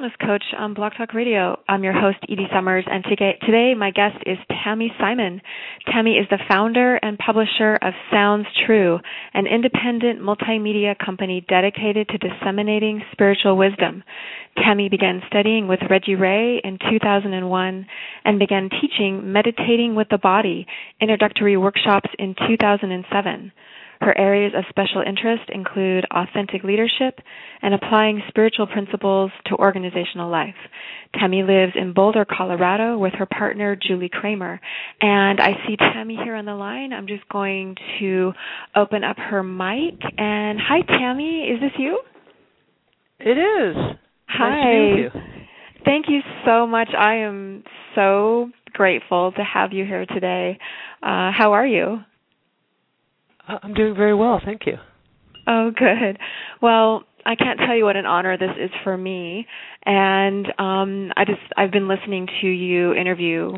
Coach on Blog Talk Radio. I'm your host, Edie Summers, and today my guest is Tami Simon. Tami is the founder and publisher of Sounds True, an independent multimedia company dedicated to disseminating spiritual wisdom. Tami began studying with Reggie Ray in 2001 and began teaching Meditating with the Body introductory workshops in 2007. Her areas of special interest include authentic leadership and applying spiritual principles to organizational life. Tami lives in Boulder, Colorado with her partner Julie Kramer. And I see Tami here on the line. I'm just going to open up her mic. And hi, Tami. Is this you? It is. Hi. Nice you. Thank you so much. I am so grateful to have you here today. Uh, how are you? Uh, I'm doing very well, thank you. Oh, good. Well, I can't tell you what an honor this is for me. And um I just I've been listening to you interview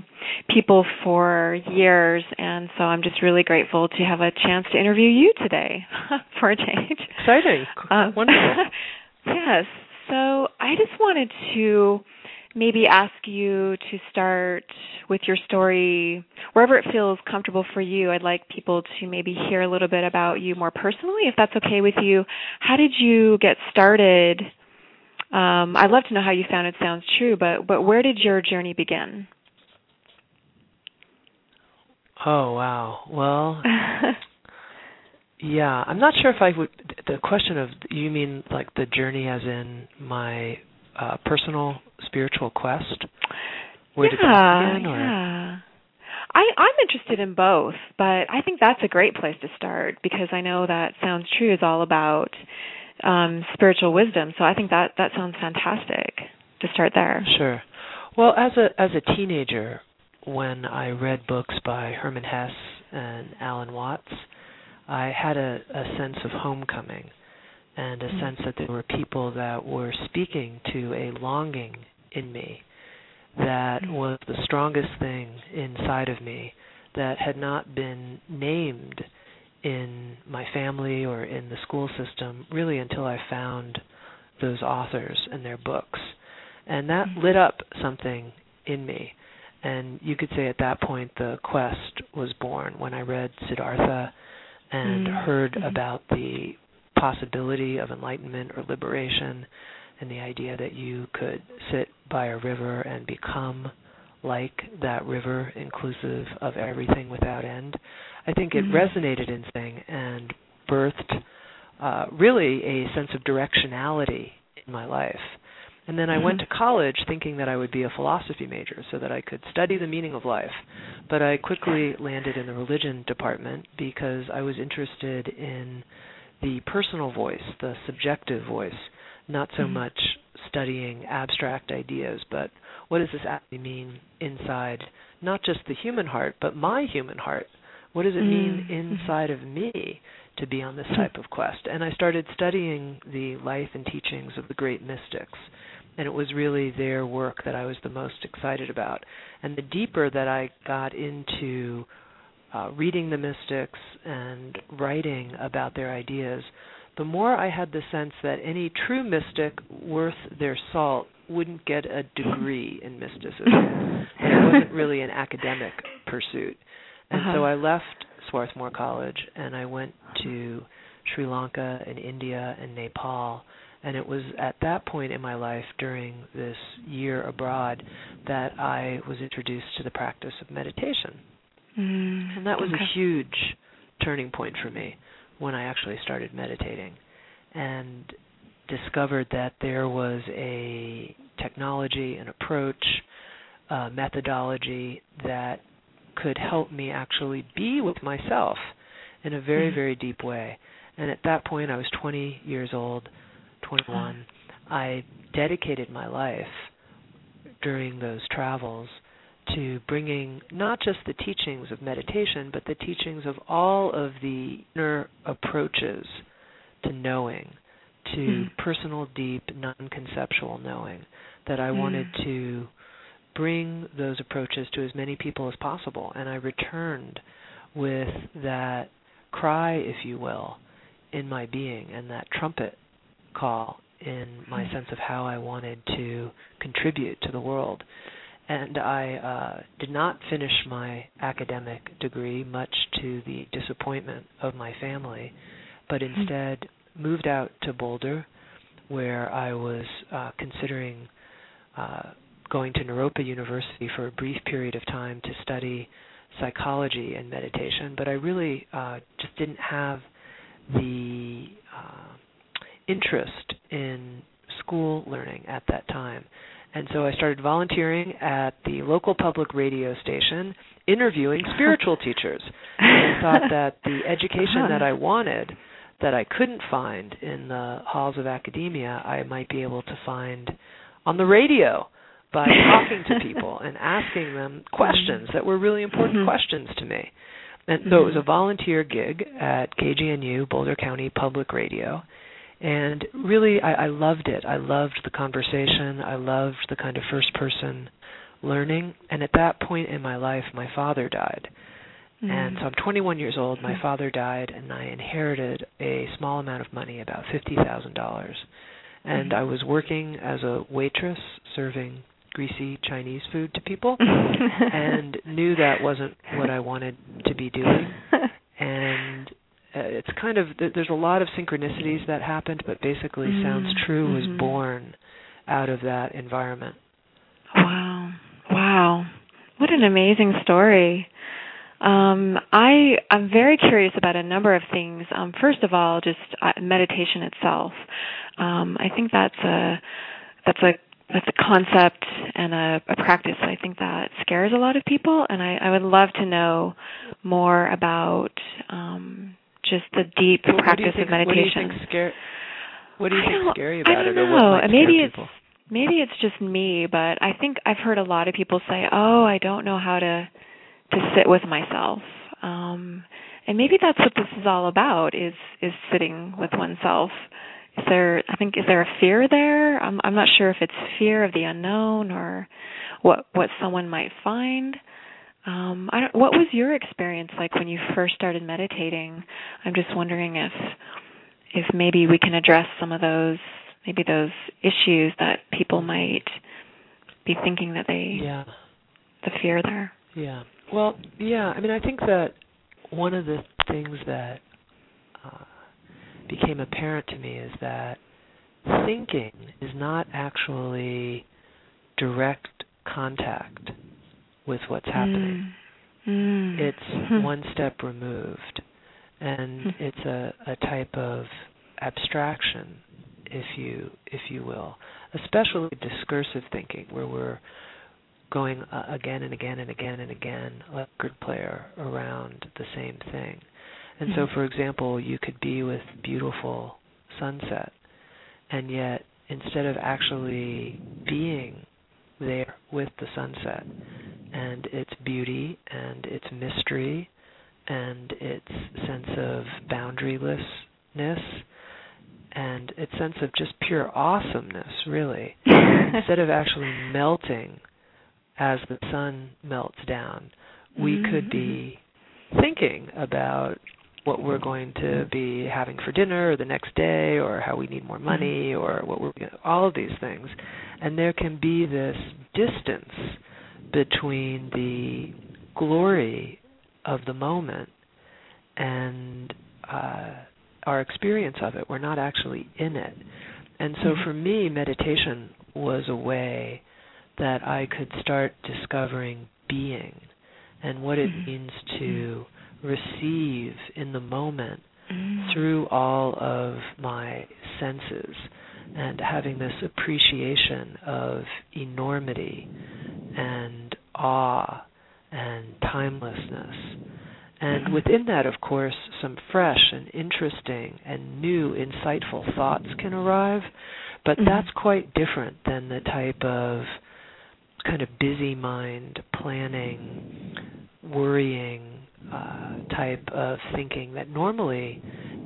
people for years and so I'm just really grateful to have a chance to interview you today for a change. Exciting. Um, Wonderful. yes. So I just wanted to maybe ask you to start with your story wherever it feels comfortable for you. I'd like people to maybe hear a little bit about you more personally, if that's okay with you. How did you get started? Um, I'd love to know how you found it sounds true, but but where did your journey begin? Oh wow. Well, yeah, I'm not sure if I would. The question of you mean like the journey, as in my uh, personal spiritual quest? Where yeah, begin, yeah. I, I'm interested in both, but I think that's a great place to start because I know that Sounds True is all about um, spiritual wisdom. So I think that that sounds fantastic to start there. Sure. Well, as a as a teenager, when I read books by Hermann Hesse and Alan Watts, I had a, a sense of homecoming and a mm-hmm. sense that there were people that were speaking to a longing in me that mm-hmm. was the strongest thing inside of me that had not been named in my family or in the school system really until I found those authors and their books. And that mm-hmm. lit up something in me. And you could say at that point the quest was born when I read Siddhartha and mm-hmm. heard about the possibility of enlightenment or liberation and the idea that you could sit by a river and become like that river, inclusive of everything without end. I think it mm-hmm. resonated in Sing and birthed uh, really a sense of directionality in my life. And then I mm-hmm. went to college thinking that I would be a philosophy major so that I could study the meaning of life. But I quickly landed in the religion department because I was interested in the personal voice, the subjective voice, not so mm-hmm. much studying abstract ideas, but what does this actually mean inside not just the human heart, but my human heart? What does it mean mm-hmm. inside of me to be on this mm-hmm. type of quest? And I started studying the life and teachings of the great mystics. And it was really their work that I was the most excited about. And the deeper that I got into uh, reading the mystics and writing about their ideas, the more I had the sense that any true mystic worth their salt wouldn't get a degree in mysticism. And it wasn't really an academic pursuit. And Uh-huh. so I left Swarthmore College and I went to Sri Lanka and India and Nepal. And it was at that point in my life during this year abroad that I was introduced to the practice of meditation. Mm, And that was okay. a huge turning point for me when I actually started meditating and discovered that there was a technology, an approach, a methodology that could help me actually be with myself in a very, Mhm. very deep way. And at that point, I was 20 years old, 21. I dedicated my life during those travels to bringing not just the teachings of meditation, but the teachings of all of the inner approaches to knowing, to Mm. personal, deep, non conceptual knowing, that I Mm. wanted to bring those approaches to as many people as possible. And I returned with that cry, if you will, in my being and that trumpet call in my Mm. sense of how I wanted to contribute to the world. And I uh, did not finish my academic degree, much to the disappointment of my family, but instead moved out to Boulder, where I was uh, considering uh, going to Naropa University for a brief period of time to study psychology and meditation. But I really uh, just didn't have the uh, interest in school learning at that time. And so I started volunteering at the local public radio station, interviewing spiritual teachers. And I thought that the education that I wanted, that I couldn't find in the halls of academia, I might be able to find on the radio by talking to people and asking them questions that were really important Mhm. questions to me. And so it was Mhm. a volunteer gig at KGNU, Boulder County Public Radio. And really, I, I loved it. I loved the conversation. I loved the kind of first person learning. And at that point in my life, my father died. Mm. And so I'm 21 years old. My Mhm. father died, and I inherited a small amount of money, about $50,000. And Mhm. I was working as a waitress serving greasy Chinese food to people and knew that wasn't what I wanted to be doing. Kind of there's a lot of synchronicities that happened, but basically, Mhm. Sounds True was Mhm. born out of that environment. Wow. Wow. What an amazing story. Um, I I'm very curious about a number of things. Um, first of all, just uh, meditation itself. Um, I think that's a that's a that's a concept and a, a practice I think that scares a lot of people, and I, I would love to know more about um, just the deep Well, what practice think, of meditation. What do you think scary? What do you think scary about it, or know. what might Maybe scare it's people? maybe it's just me, but I think I've heard a lot of people say, "Oh, I don't know how to to sit with myself." Um and maybe that's what this is all about is is sitting with oneself. Is there I think is there a fear there? I'm I'm not sure if it's fear of the unknown or what what someone might find. Um I don't what was your experience like when you first started meditating? I'm just wondering if if maybe we can address some of those maybe those issues that people might be thinking that they Yeah. the fear there. Yeah. Well, yeah. I mean, I think that one of the things that uh, became apparent to me is that thinking is not actually direct contact with what's happening. Mm. Mm. It's one step removed, and Hmm. it's a, a type of abstraction, if you if you will, especially discursive thinking, where we're going uh, again and again and again and again, like a record player, around the same thing. And so, Mhm. for example, you could be with beautiful sunset, and yet instead of actually being there with the sunset and its beauty and its mystery and its sense of boundarylessness and its sense of just pure awesomeness, really, instead of actually melting as the sun melts down, we mm-hmm. could be thinking about what we're going to be having for dinner or the next day or how we need more mm-hmm. money or what we're all of these things. And there can be this distance between the glory of the moment and uh, our experience of it. We're not actually in it. And so Mm-hmm. for me, meditation was a way that I could start discovering being and what it Mhm. means to receive in the moment through all of my senses and having this appreciation of enormity and awe and timelessness. And within that, of course, some fresh and interesting and new, insightful thoughts can arrive, but Mhm. that's quite different than the type of kind of busy mind planning, worrying uh, type of thinking that normally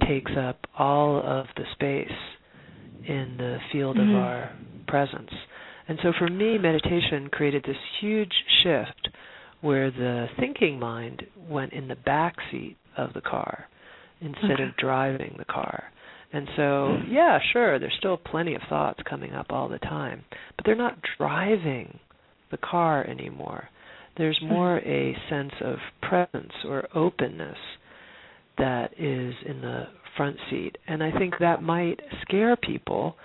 takes up all of the space in the field Mhm. of our presence. And so for me, meditation created this huge shift where the thinking mind went in the back seat of the car instead Okay. of driving the car. And so, hmm. yeah, sure, there's still plenty of thoughts coming up all the time, but they're not driving the car anymore. There's hmm. more a sense of presence or openness that is in the front seat. And I think that might scare people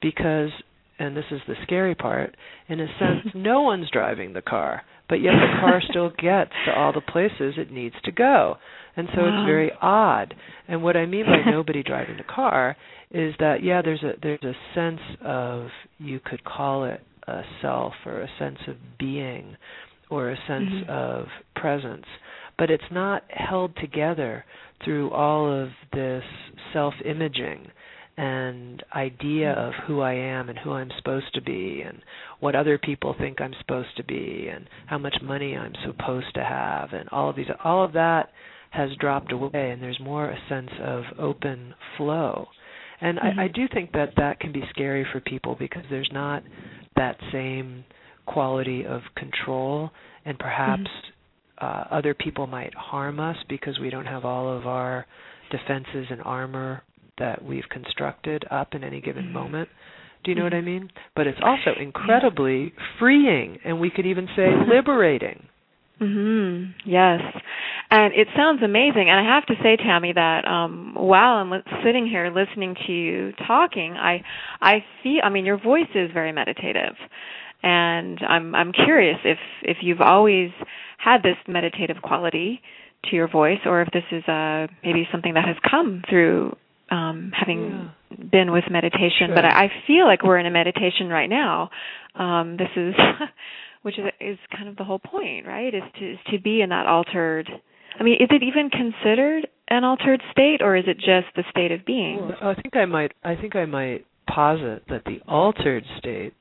because, and this is the scary part, in a sense, no one's driving the car, but yet the car still gets to all the places it needs to go. And so Wow. it's very odd. And what I mean by nobody driving the car is that yeah, there's a there's a sense of you could call it a self or a sense of being or a sense Mhm. of presence, but it's not held together through all of this self-imaging and idea of who I am and who I'm supposed to be and what other people think I'm supposed to be and how much money I'm supposed to have and all of these all of that has dropped away and there's more a sense of open flow. And I, I Mhm. do think that that can be scary for people because there's not that same quality of control and perhaps uh, other people might harm us because we don't have all of our defenses and armor that we've constructed up in any given Mhm. moment. Do you know what I Mhm. mean? But it's also incredibly freeing and we could even say liberating. Mhm. Yes. And it sounds amazing. And I have to say, Tami, that um, while I'm sitting here listening to you talking, I I feel. I mean, your voice is very meditative, and I'm I'm curious if if you've always had this meditative quality to your voice, or if this is uh, maybe something that has come through um, having been with meditation. But I, I feel like we're in a meditation right now. Um, this is. which is is kind of the whole point, right? Is to is to be in that altered. I mean, is it even considered an altered state, or is it just the state of being? Well, I think I might I think I might posit that the altered state,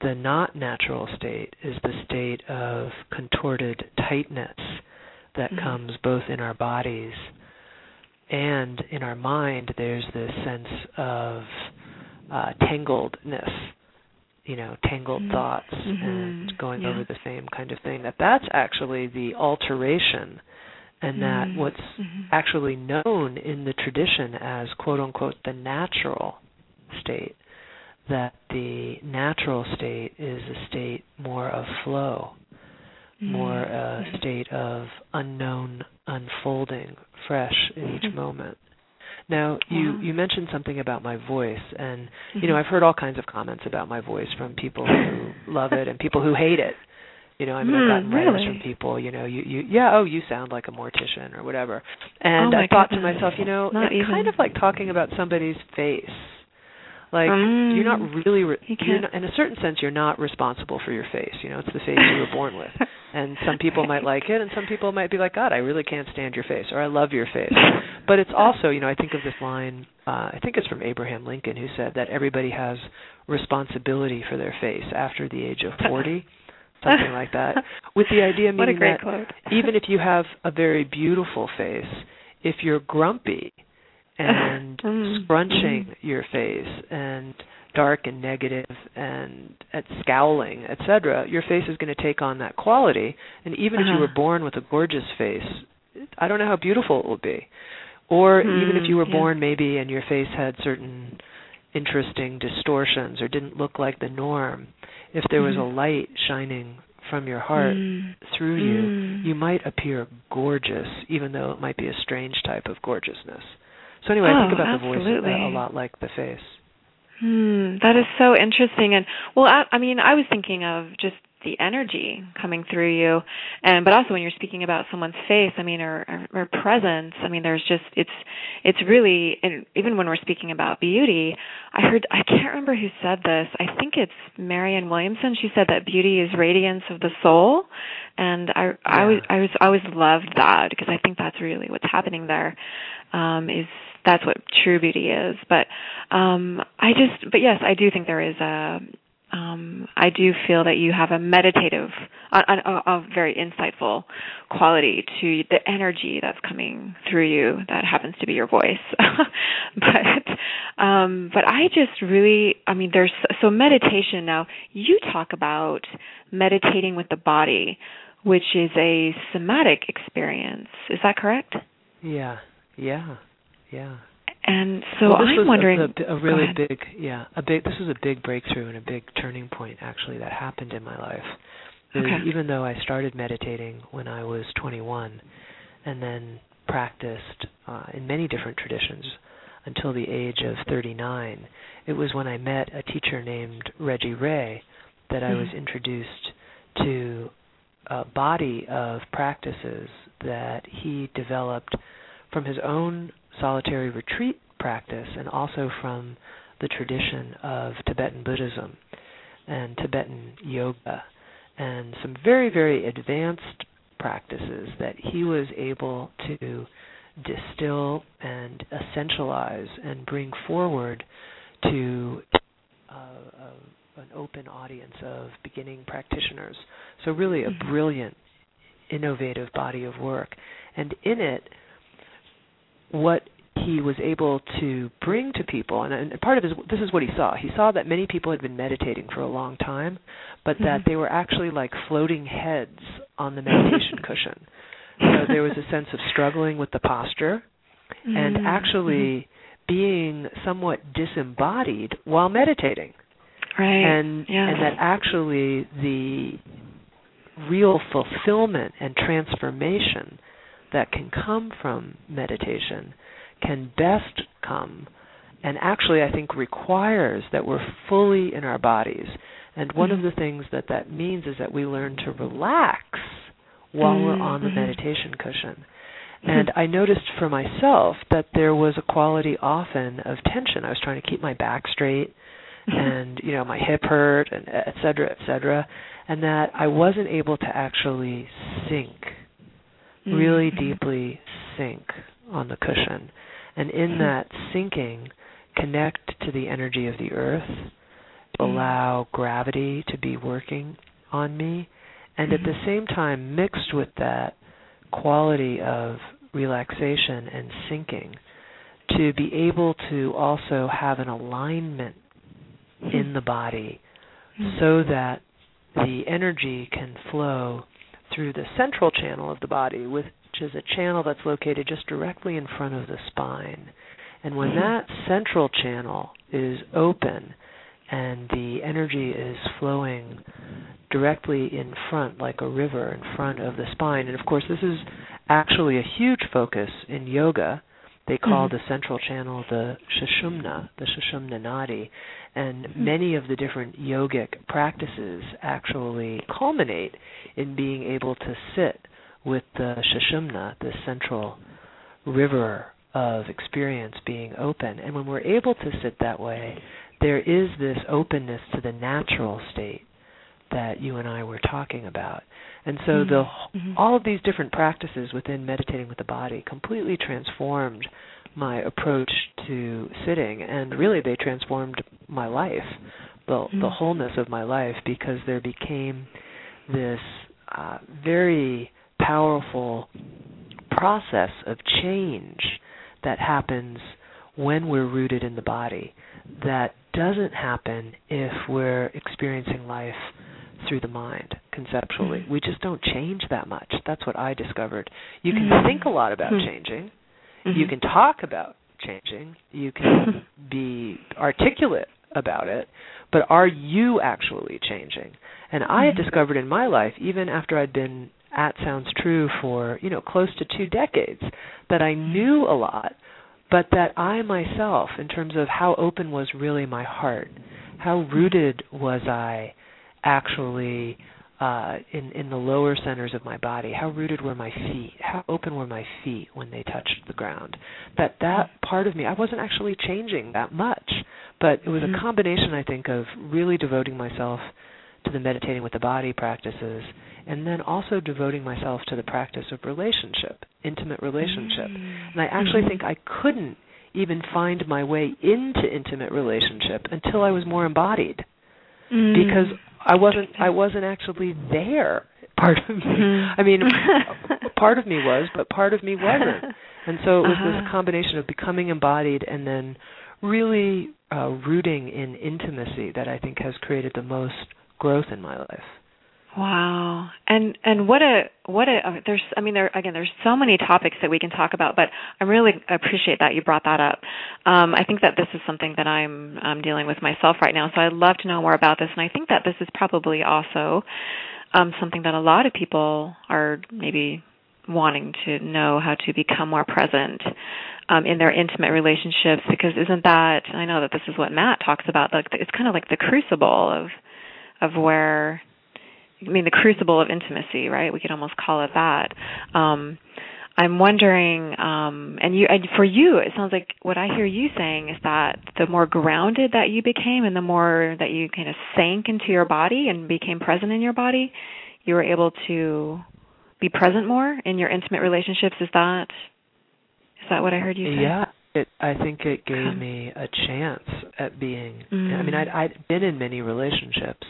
the not natural state, is the state of contorted tightness that Mhm. comes both in our bodies and in our mind. There's this sense of uh, tangledness, you know, tangled Mhm. thoughts Mhm. and going Yeah. over the same kind of thing. That that's actually the alteration, and that Mhm. what's Mhm. actually known in the tradition as quote unquote the natural state that the natural state is a state more of flow more a Mhm. state of unknown unfolding fresh in each Mhm. moment now you you mentioned something about my voice and you know i've heard all kinds of comments about my voice from people who love it and people who hate it you know, I mean, I've Hmm, gotten letters really? from people, you know, you, you, yeah, oh, you sound like a mortician or whatever. And Oh I thought to myself, you know, Not it's even. kind of like talking about somebody's face. Like Mm. you're not really, re- You you're can't- in a certain sense, you're not responsible for your face. You know, it's the face you were born with. And some people might like it, and some people might be like, God, I really can't stand your face, or I love your face. But it's also, you know, I think of this line. Uh, I think it's from Abraham Lincoln, who said that everybody has responsibility for their face after the age of forty, something like that. With the idea meaning that quote. even if you have a very beautiful face, if you're grumpy and Mm. scrunching your face and dark and negative and at scowling, etc., your face is going to take on that quality. And even if you Uh-huh. were born with a gorgeous face, I don't know how beautiful it will be. Or even if you were Mm, yeah. born maybe and your face had certain interesting distortions or didn't look like the norm, if there was Mhm. a light shining from your heart Mm. through you, Mm. you might appear gorgeous, even though it might be a strange type of gorgeousness. So anyway, Oh, I think about the voice a, a lot like the face. Hmm, that is so interesting. And well, I, I mean, I was thinking of just the energy coming through you, and but also when you're speaking about someone's face, I mean, or, or, presence. I mean, there's just it's it's really, and even when we're speaking about beauty, I heard I can't remember who said this. I think it's Marianne Williamson. She said that beauty is radiance of the soul, and I I Yeah. was I was always loved that because I think that's really what's happening there. Um, is that's what true beauty is. But um, I just, but yes, I do think there is a. Um, I do feel that you have a meditative, a, a, a very insightful quality to the energy that's coming through you. That happens to be your voice, but um, but I just really, I mean, there's so meditation. Now you talk about meditating with the body, which is a somatic experience. Is that correct? Yeah, yeah, yeah. And so well, I'm was a- wondering. a, a really big, yeah, a big. This was a big breakthrough and a big turning point actually that happened in my life. Okay. Even though I started meditating when I was 21, and then practiced uh, in many different traditions until the age of 39, it was when I met a teacher named Reggie Ray that I was Mhm. introduced to a body of practices that he developed from his own solitary retreat practice and also from the tradition of Tibetan Buddhism and Tibetan yoga and some very, very advanced practices that he was able to distill and essentialize and bring forward to uh, uh, an open audience of beginning practitioners. So, really, a Mhm. brilliant, innovative body of work. And in it, what he was able to bring to people, and, and part of his, this is what he saw. He saw that many people had been meditating for a long time, but that Mhm. they were actually like floating heads on the meditation cushion. So there was a sense of struggling with the posture, and Mhm. actually being somewhat disembodied while meditating right. and yes. and that actually the real fulfillment and transformation that can come from meditation can best come and actually I think requires that we're fully in our bodies. And one of Mhm. the things that that means is that we learn to relax while we're on the Mhm. meditation cushion. And I noticed for myself that there was a quality often of tension. I was trying to keep my back straight and you know my hip hurt and et cetera, et cetera, and that I wasn't able to actually sink, really Mhm. deeply sink on the cushion, and in Mhm. that sinking, connect to the energy of the earth, Mm. allow gravity to be working on me, and at the same time mixed with that quality of relaxation and sinking to be able to also have an alignment in the body Mhm. so that the energy can flow through the central channel of the body, which is a channel that's located just directly in front of the spine. And when Mhm. that central channel is open and the energy is flowing directly in front, like a river in front of the spine, and of course, this is actually a huge focus in yoga. They call Mhm. the central channel the Sushumna, the Sushumna Nadi, and Mhm. many of the different yogic practices actually culminate in being able to sit with the Sushumna, the central river of experience being open. And when we're able to sit that way, there is this openness to the natural state that you and I were talking about. And so the Mhm. all of these different practices within meditating with the body completely transformed my approach to sitting and really they transformed my life the the Mhm. wholeness of my life because there became this uh, very powerful process of change that happens when we're rooted in the body that doesn't happen if we're experiencing life through the mind conceptually. Mhm. We just don't change that much. That's what I discovered. You can Mhm. think a lot about Mhm. changing. Mhm. You can talk about changing. You can be articulate about it, but are you actually changing? And I had discovered in my life, even after I'd been at Sounds True for, you know, close to two decades, that I knew a lot, but that I myself, in terms of how open was really my heart, how rooted was I actually uh, in in the lower centers of my body. How rooted were my feet? How open were my feet when they touched the ground? That that mm-hmm. part of me, I wasn't actually changing that much, but it was a mm-hmm. combination, I think, of really devoting myself to the meditating with the body practices, and then also devoting myself to the practice of relationship, intimate relationship. Mm-hmm. And I actually think I couldn't even find my way into intimate relationship until I was more embodied because I wasn't I wasn't actually there. Part of me, I mean, part of me was, but part of me wasn't. And so it was Uh-huh. this combination of becoming embodied and then really uh, rooting in intimacy that I think has created the most growth in my life. Wow. And and what a what a there's I mean there again there's so many topics that we can talk about, but I really appreciate that you brought that up. Um, I think that this is something that I'm um, dealing with myself right now, so I'd love to know more about this. And I think that this is probably also um, something that a lot of people are maybe wanting to know how to become more present um, in their intimate relationships because isn't that I know that this is what Matt talks about like it's kind of like the crucible of of where I mean the crucible of intimacy, right? We could almost call it that. Um, I'm wondering, um, and you, and for you, it sounds like what I hear you saying is that the more grounded that you became, and the more that you kind of sank into your body and became present in your body, you were able to be present more in your intimate relationships. Is that is that what I heard you say? Yeah, it, I think it gave me a chance at being. I Mm. mean, I'd, I'd been in many relationships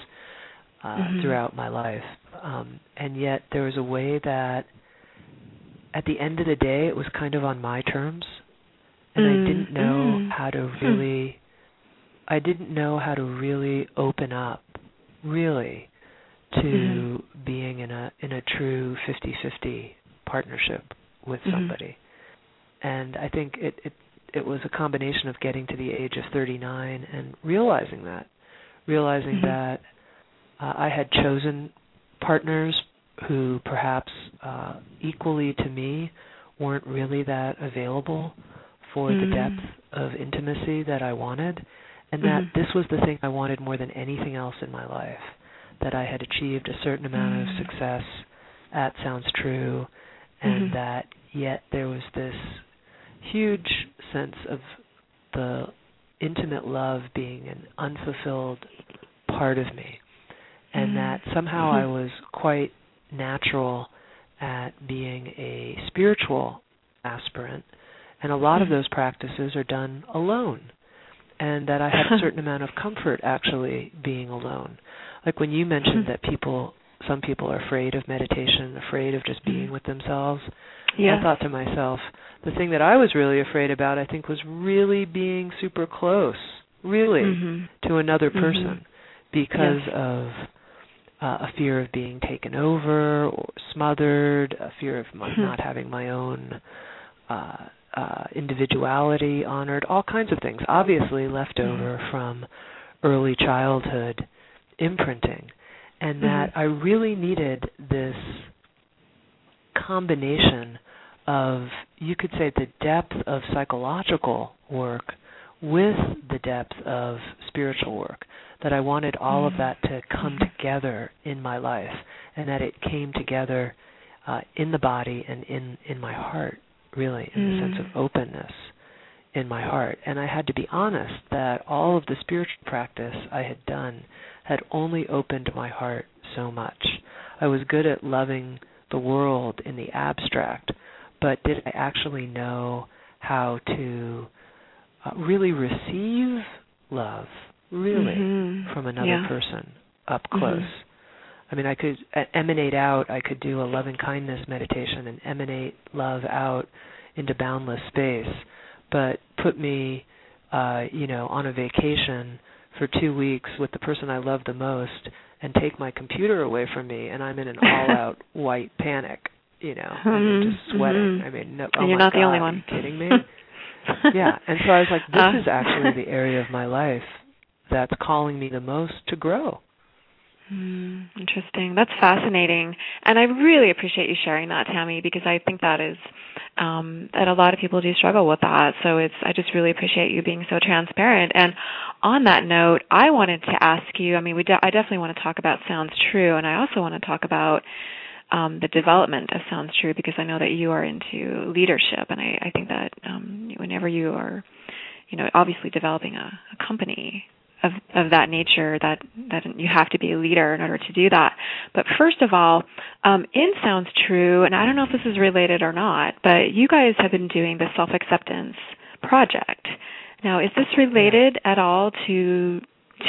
uh, Mhm. throughout my life, um, and yet there was a way that, at the end of the day, it was kind of on my terms, and Mm, I didn't know mm. how to Hmm. really. I didn't know how to really open up, really, to Mhm. being in a in a true 50-50 partnership with Mhm. somebody. And I think it, it it was a combination of getting to the age of 39 and realizing that, realizing Mhm. that uh, I had chosen partners who perhaps uh, equally to me weren't really that available for the Mhm. depth of intimacy that I wanted, and that Mhm. this was the thing I wanted more than anything else in my life. That I had achieved a certain amount of Mhm. success at Sounds True, and Mhm. that yet there was this huge sense of the intimate love being an unfulfilled part of me and Mhm. that somehow I was quite natural at being a spiritual aspirant and a lot of Mhm. those practices are done alone and that I had a certain amount of comfort actually being alone like when you mentioned Mhm. that people some people are afraid of meditation afraid of just being with themselves Yeah. I thought to myself, the thing that I was really afraid about, I think, was really being super close, really, Mhm. to another person because Yes. of uh, a fear of being taken over or smothered, a fear of my, Hmm. not having my own uh, uh, individuality honored, all kinds of things, obviously left Mhm. over from early childhood imprinting. And that Mhm. I really needed this combination of you could say the depth of psychological work with the depth of spiritual work that I wanted all of Mhm. that to come Mhm. together in my life and that it came together uh, in the body and in in my heart really in the sense Mm. of openness in my heart and I had to be honest that all of the spiritual practice I had done had only opened my heart so much I was good at loving the world in the abstract, but did I actually know how to uh, really receive love, really, Mhm. from another Yeah. person up Mhm. close? I mean, I could emanate out, I could do a loving kindness meditation and emanate love out into boundless space, but put me, uh, you know, on a vacation for two weeks with the person I love the most and take my computer away from me and I'm in an all out white panic, you know, I mean, Mhm. just sweating. Mhm. I mean, no, And oh you're not the only God, one. Are you kidding me? yeah, and so I was like, this Uh. is actually the area of my life that's calling me the most to grow. Mm, interesting. That's fascinating, and I really appreciate you sharing that, Tami, because I think that is um, that a lot of people do struggle with that. So it's I just really appreciate you being so transparent. And on that note, I wanted to ask you. I mean, we de- I definitely want to talk about Sounds True, and I also want to talk about um, the development of Sounds True because I know that you are into leadership, and I, I think that um, whenever you are, you know, obviously developing a, a company of of that nature that that you have to be a leader in order to do that. But first of all, um, in sounds true, and I don't know if this is related or not, but you guys have been doing the self acceptance project. Now, is this related at all to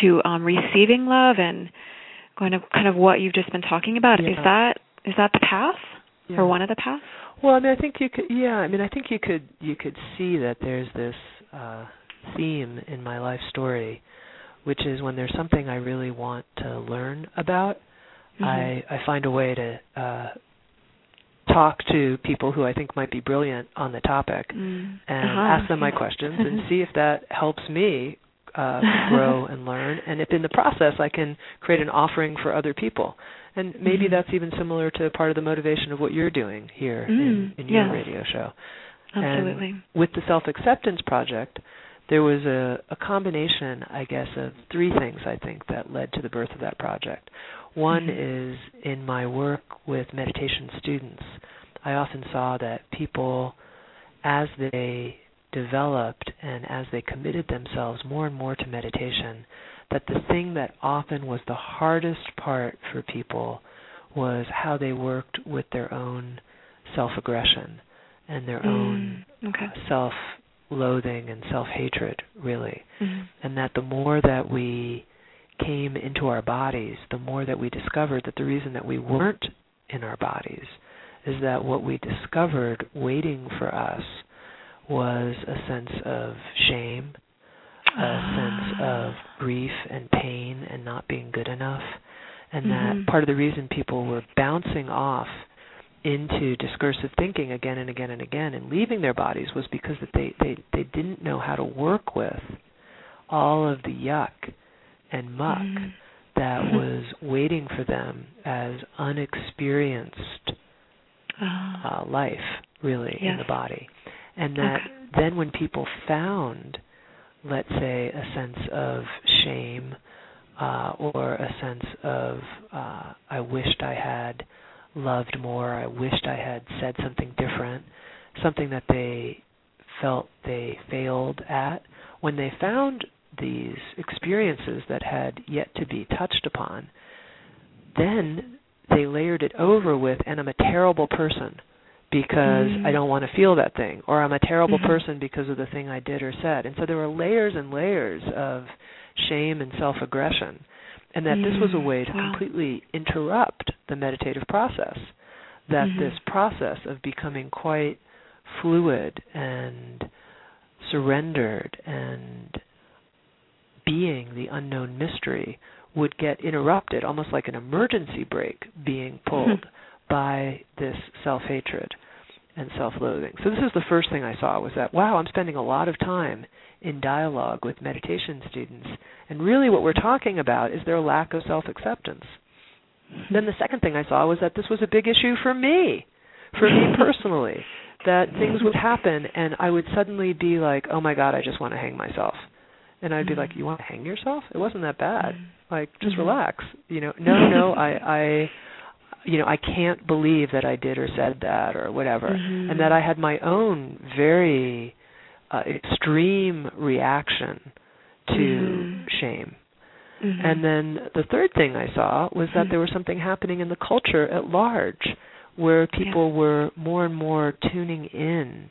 to um, receiving love and kind of kind of what you've just been talking about? Yeah. Is that is that the path Yeah. or one of the paths? Well, I mean, I think you could. Yeah, I mean, I think you could. You could see that there's this uh, theme in my life story, which is when there's something I really want to learn about, Mhm. I I find a way to uh, talk to people who I think might be brilliant on the topic Mm. and Uh-huh. ask them my questions and see if that helps me uh, grow and learn. And if in the process I can create an offering for other people. And maybe Mhm. that's even similar to part of the motivation of what you're doing here in, Mm, in your yes. radio show. Absolutely. And with the Self Acceptance Project, there was a, a combination, I guess, of three things I think that led to the birth of that project. One Mhm. is in my work with meditation students, I often saw that people, as they developed and as they committed themselves more and more to meditation, that the thing that often was the hardest part for people was how they worked with their own self aggression and their own Mm, okay. self loathing and self hatred, really. Mhm. And that the more that we came into our bodies, the more that we discovered that the reason that we weren't in our bodies is that what we discovered waiting for us was a sense of shame, a sense Ah. of grief and pain and not being good enough. And Mhm. that part of the reason people were bouncing off into discursive thinking again and again and again and leaving their bodies was because that they, they, they didn't know how to work with all of the yuck and muck Mhm. that was waiting for them as unexperienced Ah. uh, life, really, in the body. And that Okay. then when people found, let's say, a sense of shame uh, or a sense of, uh, I wished I had loved more, I wished I had said something different, something that they felt they failed at, when they found these experiences that had yet to be touched upon, then they layered it over with, and I'm a terrible person because Mm. I don't want to feel that thing, or I'm a terrible Mhm. person because of the thing I did or said. And so there were layers and layers of shame and self aggression. And that this was a Mm, way to wow. completely interrupt the meditative process. That Mhm. this process of becoming quite fluid and surrendered and being the unknown mystery would get interrupted, almost like an emergency brake being pulled by this self hatred and self loathing. So this is the first thing I saw was that wow, I'm spending a lot of time in dialogue with meditation students and really what we're talking about is their lack of self acceptance. Then the second thing I saw was that this was a big issue for me, for me personally, that things would happen and I would suddenly be like, "Oh my god, I just want to hang myself." And I'd be like, "You want to hang yourself? It wasn't that bad. Mhm. Like, just Mhm. relax." You know, "No, no, I I you know, I can't believe that I did or said that or whatever." Mhm. And that I had my own very uh, extreme reaction to Mhm. shame. Mhm. And then the third thing I saw was that Mhm. there was something happening in the culture at large where people were more and more tuning in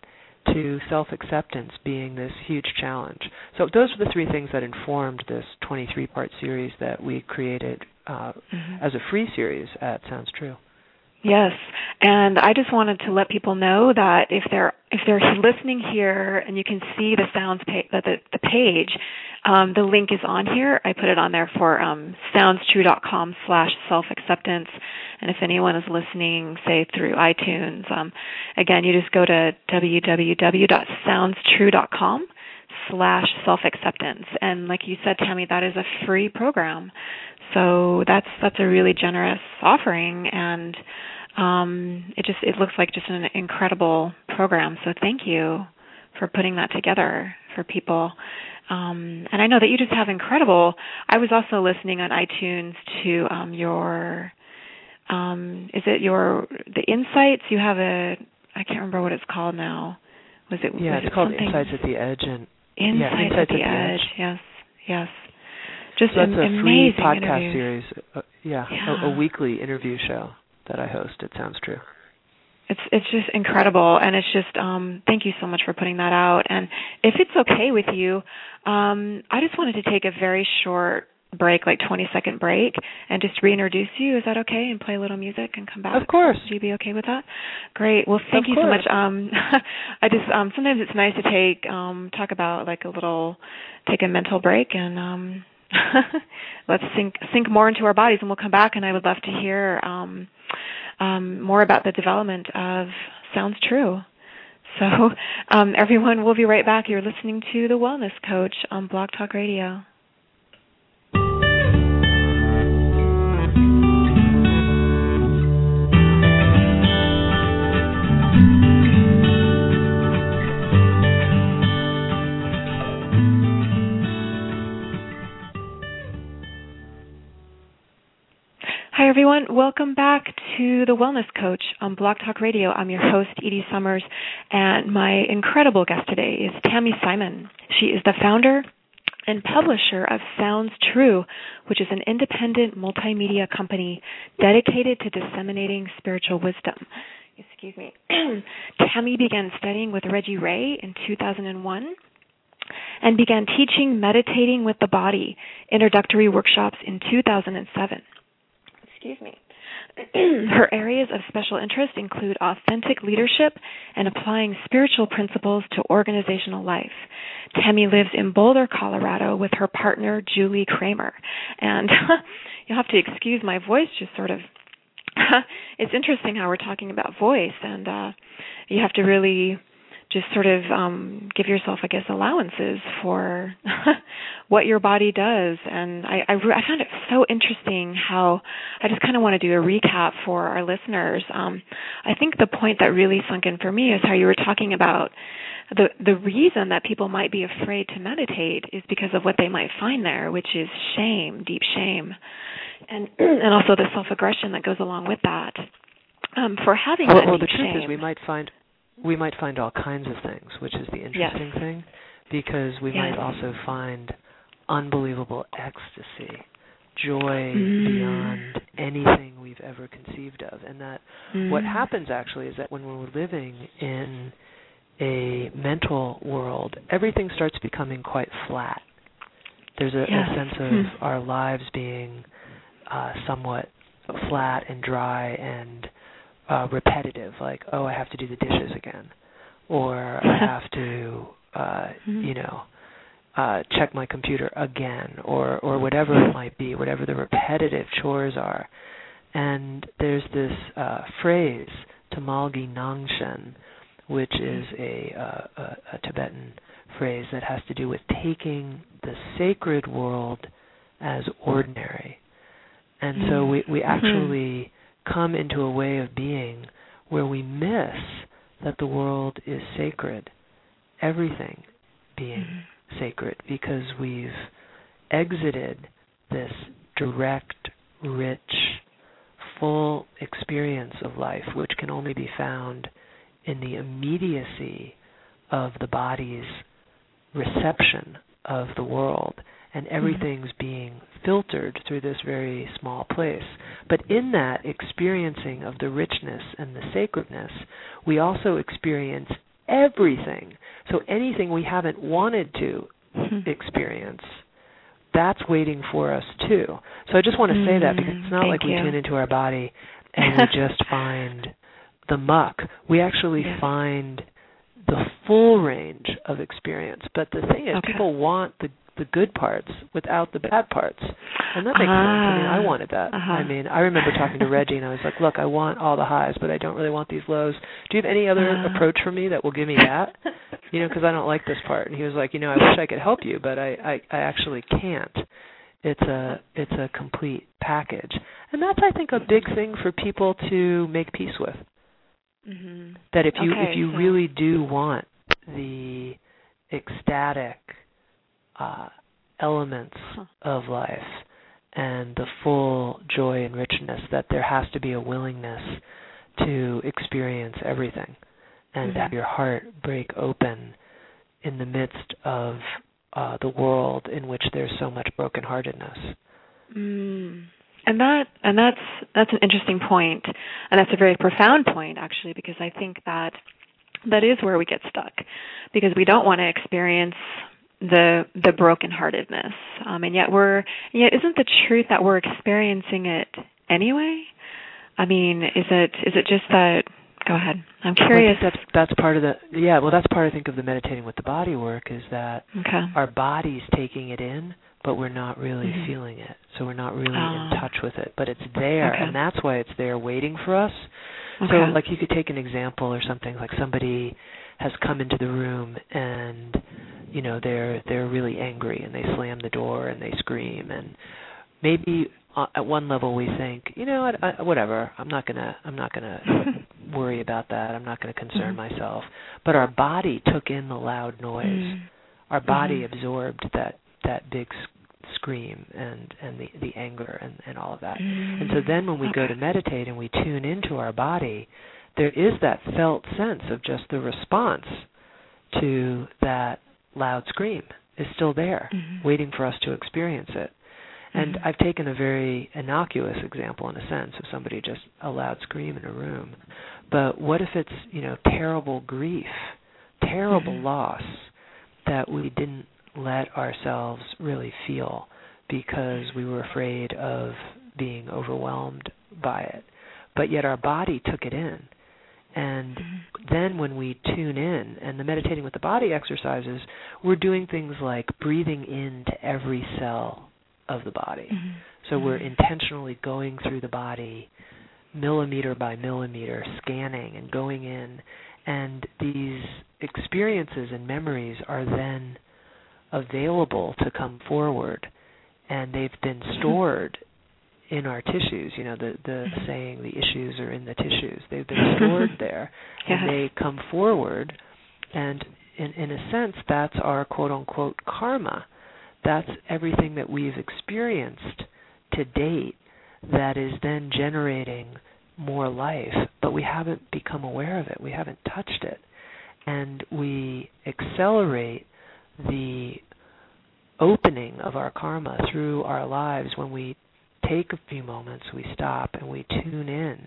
to self acceptance being this huge challenge. So those were the three things that informed this 23 part series that we created uh, Mhm. as a free series at Sounds True. Yes, and I just wanted to let people know that if they're if they're listening here and you can see the sounds page, the, the the page, um, the link is on here. I put it on there for um, soundstrue.com slash self acceptance. And if anyone is listening, say through iTunes, um, again, you just go to www.soundstrue.com slash self acceptance. And like you said, Tami, that is a free program. So that's that's a really generous offering and um, it just it looks like just an incredible program. So thank you for putting that together for people. Um, and I know that you just have incredible. I was also listening on iTunes to um, your, um, is it your the insights? You have a I can't remember what it's called now. Was it? Yeah, was it's it called something? Insights at the Edge, and Insights, yeah, Insights at the, edge. Yes, yes. Just so that's am- a free podcast interviews. series. Uh, yeah, Yeah. A, a weekly interview show that I host. It sounds true. it's it's just incredible and it's just um thank you so much for putting that out and if it's okay with you um i just wanted to take a very short break like 20 second break and just reintroduce you is that okay and play a little music and come back Of course. would you be okay with that great well thank Of you so course. much um i just um sometimes it's nice to take um talk about like a little take a mental break and um let's sink sink more into our bodies and we'll come back and i would love to hear um um, more about the development of Sounds True. So, um, everyone, we'll be right back. You're listening to The Wellness Coach on Blog Talk Radio. Hi, everyone. Welcome back to The Wellness Coach on Blog Talk Radio. I'm your host, Edie Summers, and my incredible guest today is Tami Simon. She is the founder and publisher of Sounds True, which is an independent multimedia company dedicated to disseminating spiritual wisdom. Excuse me. Tami began studying with Reggie Ray in 2001 and began teaching meditating with the body introductory workshops in 2007 excuse me. Her areas of special interest include authentic leadership and applying spiritual principles to organizational life. Tami lives in Boulder, Colorado with her partner Julie Kramer. And you'll have to excuse my voice just sort of it's interesting how we're talking about voice and uh you have to really just sort of um give yourself i guess allowances for what your body does. And i i, re- I found it so interesting how i just kind of want to do a recap for our listeners. Um i think the point that really sunk in for me is how you were talking about the the reason that people might be afraid to meditate is because of what they might find there which is shame deep shame. And and also the self aggression that goes along with that. Um for having Well, that well the truth shame is, we might find we might find all kinds of things, which is the interesting thing, because we Yes. might also find unbelievable ecstasy, joy Mm. beyond anything we've ever conceived of, and that what Mm. happens actually is that when we're living in a mental world, everything starts becoming quite flat. There's a, Yes. a sense of Hmm. our lives being uh, somewhat flat and dry and uh, repetitive, like oh, I have to do the dishes again, or I have to, uh, Mhm. you know, uh, check my computer again, or or whatever it might be, whatever the repetitive chores are. And there's this uh, phrase, Tamalgi Nangshen, which is a, uh, a, a Tibetan phrase that has to do with taking the sacred world as ordinary. And so we, we actually come into a way of being where we miss that the world is sacred, everything being Mhm. sacred, because we've exited this direct, rich, full experience of life, which can only be found in the immediacy of the body's reception of the world and everything's being filtered through this very small place. But in that experiencing of the richness and the sacredness, we also experience everything. So anything we haven't wanted to Mhm. experience, that's waiting for us too. So I just want to say that because it's not Mm, like we thank you. tune into our body and we just find the muck. We actually Yes. find the full range of experience. But the thing is Okay. people want the the good parts without the bad parts. And that makes uh, sense. I mean, I wanted that. Uh-huh. I mean, I remember talking to Reggie and I was like, "Look, I want all the highs, but I don't really want these lows. Do you have any other uh, approach for me that will give me that?" you know, because I don't like this part. And he was like, "You know, I wish I could help you, but I I, I actually can't." It's a it's a complete package. And that's I think a big thing for people to make peace with. Mm-hmm. That if you okay, if you so. really do want the ecstatic uh, elements of life and the full joy and richness, that there has to be a willingness to experience everything and mm-hmm. have your heart break open in the midst of uh, the world in which there's so much brokenheartedness. Mm and that and that's that's an interesting point and that's a very profound point actually because i think that that is where we get stuck because we don't want to experience the the brokenheartedness um and yet we're yet isn't the truth that we're experiencing it anyway i mean is it is it just that go ahead i'm curious well, that's that's part of the yeah well that's part i think of the meditating with the body work is that okay. our body's taking it in but we're not really mm-hmm. feeling it. So we're not really oh. in touch with it. But it's there okay. and that's why it's there waiting for us. Okay. So like you could take an example or something like somebody has come into the room and you know they're they're really angry and they slam the door and they scream and maybe uh, at one level we think you know what I, whatever i'm not going to i'm not going to worry about that i'm not going to concern mm-hmm. myself but our body took in the loud noise mm-hmm. our body mm-hmm. absorbed that that big scream and and the the anger and and all of that. And so then when we go to meditate and we tune into our body, there is that felt sense of just the response to that loud scream is still there, mm-hmm. waiting for us to experience it. And mm-hmm. I've taken a very innocuous example in a sense of somebody just a loud scream in a room. But what if it's, you know, terrible grief, terrible mm-hmm. loss that we didn't let ourselves really feel because we were afraid of being overwhelmed by it. But yet our body took it in. And mm-hmm. then when we tune in and the meditating with the body exercises, we're doing things like breathing into every cell of the body. Mm-hmm. So we're mm-hmm. intentionally going through the body millimeter by millimeter, scanning and going in. And these experiences and memories are then available to come forward and they've been stored in our tissues you know the the mm-hmm. saying the issues are in the tissues they've been stored there yes. and they come forward and in in a sense that's our quote unquote karma that's everything that we've experienced to date that is then generating more life but we haven't become aware of it we haven't touched it and we accelerate the opening of our karma through our lives when we take a few moments, we stop and we tune in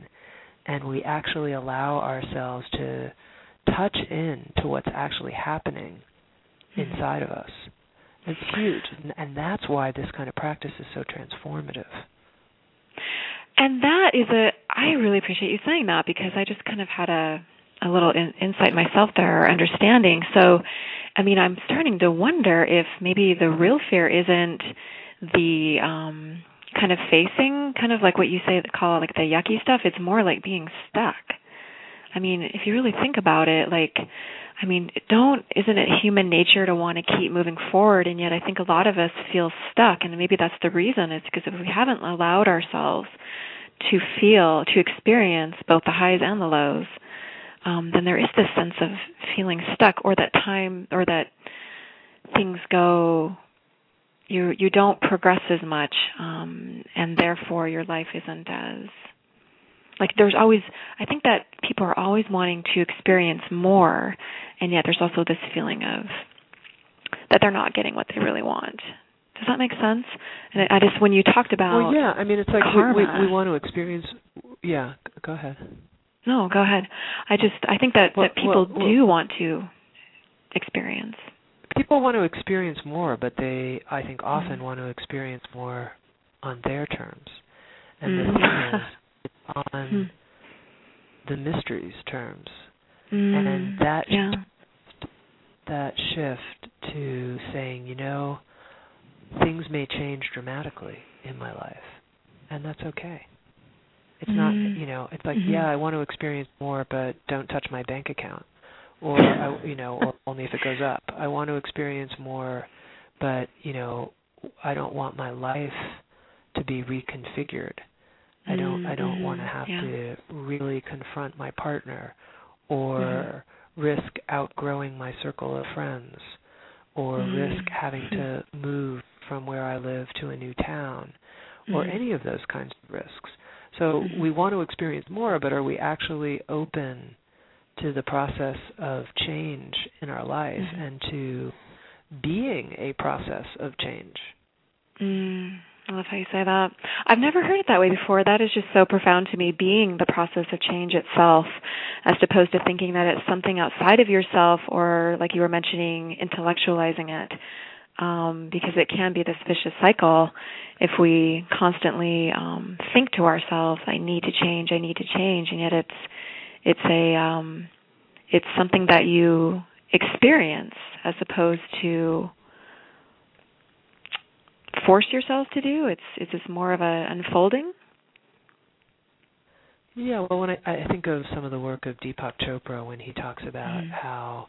and we actually allow ourselves to touch in to what's actually happening mm-hmm. inside of us. It's huge, and that's why this kind of practice is so transformative. And that is a I really appreciate you saying that because I just kind of had a a little in, insight myself there or understanding. So, I mean, I'm starting to wonder if maybe the real fear isn't the um kind of facing kind of like what you say call like the yucky stuff it's more like being stuck. I mean if you really think about it like i mean don't isn't it human nature to want to keep moving forward? And yet i think a lot of us feel stuck and maybe that's the reason. It's because if we haven't allowed ourselves to feel to experience both the highs and the lows um, then there is this sense of feeling stuck or that time or that things go you you don't progress as much um, and therefore your life isn't as like there's always i think that people are always wanting to experience more and yet there's also this feeling of that they're not getting what they really want does that make sense and i just when you talked about well yeah i mean it's like karma, we, we, we want to experience yeah go ahead no, go ahead. I just I think that well, that people well, do want to experience. People want to experience more, but they I think often mm. want to experience more on their terms. And mm. the thing is it's on the mysteries terms. Mm. And that yeah. shift, that shift to saying, you know, things may change dramatically in my life, and that's okay. It's not, Mm. you know, it's like, Mhm. yeah, I want to experience more, but don't touch my bank account, or I, you know, or only if it goes up. I want to experience more, but you know, I don't want my life to be reconfigured. I don't I don't want to have Yeah. to really confront my partner or Mhm. risk outgrowing my circle of friends or Mhm. risk having to move from where I live to a new town or Mhm. any of those kinds of risks. So Mhm. we want to experience more, but are we actually open to the process of change in our life Mhm. and to being a process of change? Mm, I love how you say that. I've never heard it that way before. That is just so profound to me, being the process of change itself, as opposed to thinking that it's something outside of yourself or, like you were mentioning, intellectualizing it. Um, because it can be this vicious cycle if we constantly um, think to ourselves, "I need to change, I need to change," and yet it's it's a um, it's something that you experience as opposed to force yourself to do? It's it's just more of a unfolding. Yeah, well, when I, I think of some of the work of Deepak Chopra when he talks about Mhm. how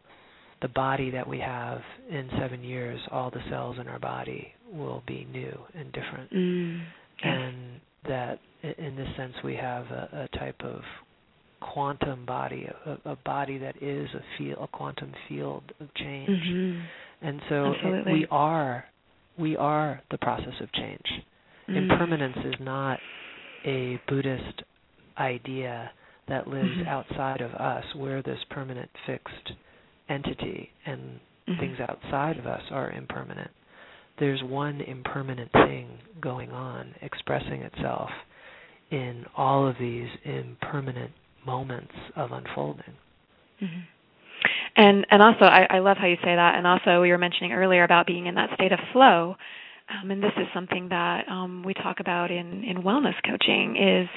the body that we have in seven years, all the cells in our body will be new and different, Mm. And that in this sense we have a, a type of quantum body, a, a body that is a field, a quantum field of change, Mhm. and so it- we are, we are the process of change. Mm. Impermanence is not a Buddhist idea that lives Mhm. outside of us. We're this permanent fixed entity, and Mhm. things outside of us are impermanent. There's one impermanent thing going on, expressing itself in all of these impermanent moments of unfolding. Mhm. And and also, I, I love how you say that. And also, we were mentioning earlier about being in that state of flow. Um, and this is something that um, we talk about in in wellness coaching. Is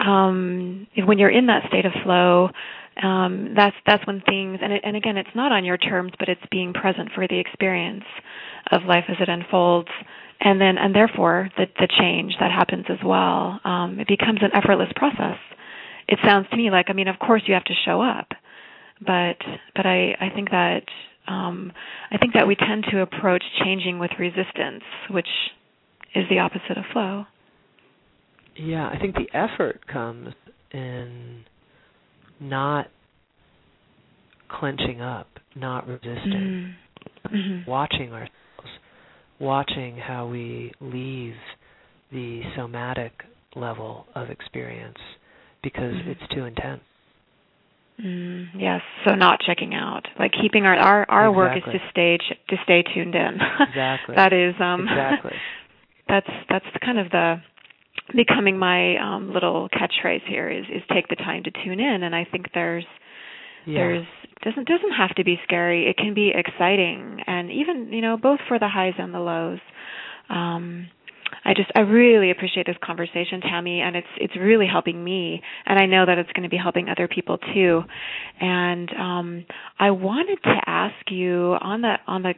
um, when you're in that state of flow, um, that's that's when things. And it, and again, it's not on your terms, but it's being present for the experience of life as it unfolds. And then, and therefore, the the change that happens as well. Um, it becomes an effortless process. It sounds to me like, I mean, of course, you have to show up but but I I think that um, I think that we tend to approach changing with resistance, which is the opposite of flow. Yeah, I think the effort comes in not clenching up, not resisting, Mm-hmm. watching ourselves, watching how we leave the somatic level of experience because Mhm. it's too intense. Mm, yes, so not checking out, like keeping our our our work is to stay ch- to stay tuned in. Exactly. that is um Exactly. that's that's kind of the becoming my um little catchphrase here is is take the time to tune in and I think there's Yeah. there's doesn't doesn't have to be scary it can be exciting and even you know both for the highs and the lows um i just i really appreciate this conversation tami and it's it's really helping me and i know that it's going to be helping other people too. And um i wanted to ask you on the on the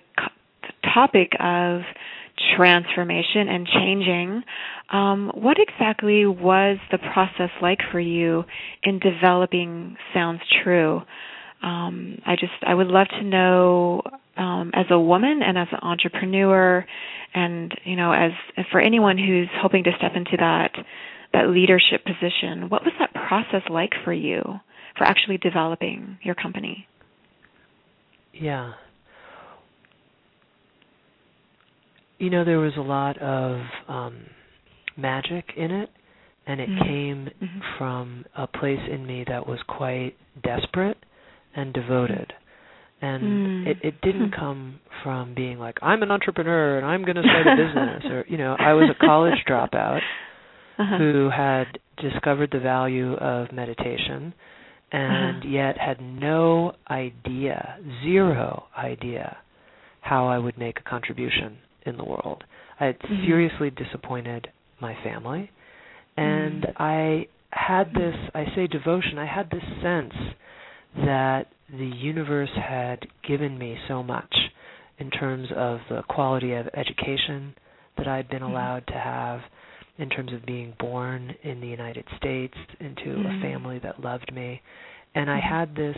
topic of transformation and changing um, what exactly was the process like for you in developing sounds true um, i just i would love to know um, as a woman and as an entrepreneur and you know as for anyone who's hoping to step into that that leadership position what was that process like for you for actually developing your company Yeah. You know, there was a lot of um magic in it and it Mhm. came Mhm. from a place in me that was quite desperate and devoted. And Mm. it it didn't come from being like I'm an entrepreneur and I'm going to start a business or you know, I was a college dropout uh-huh. who had discovered the value of meditation and Uh-huh. yet had no idea, zero idea, how I would make a contribution in the world. I had Mhm. seriously disappointed my family, and Mm. I had this, I say devotion, I had this sense that the universe had given me so much in terms of the quality of education, that I'd been allowed to have in terms of being born in the United States into mm-hmm. a family that loved me. And I had this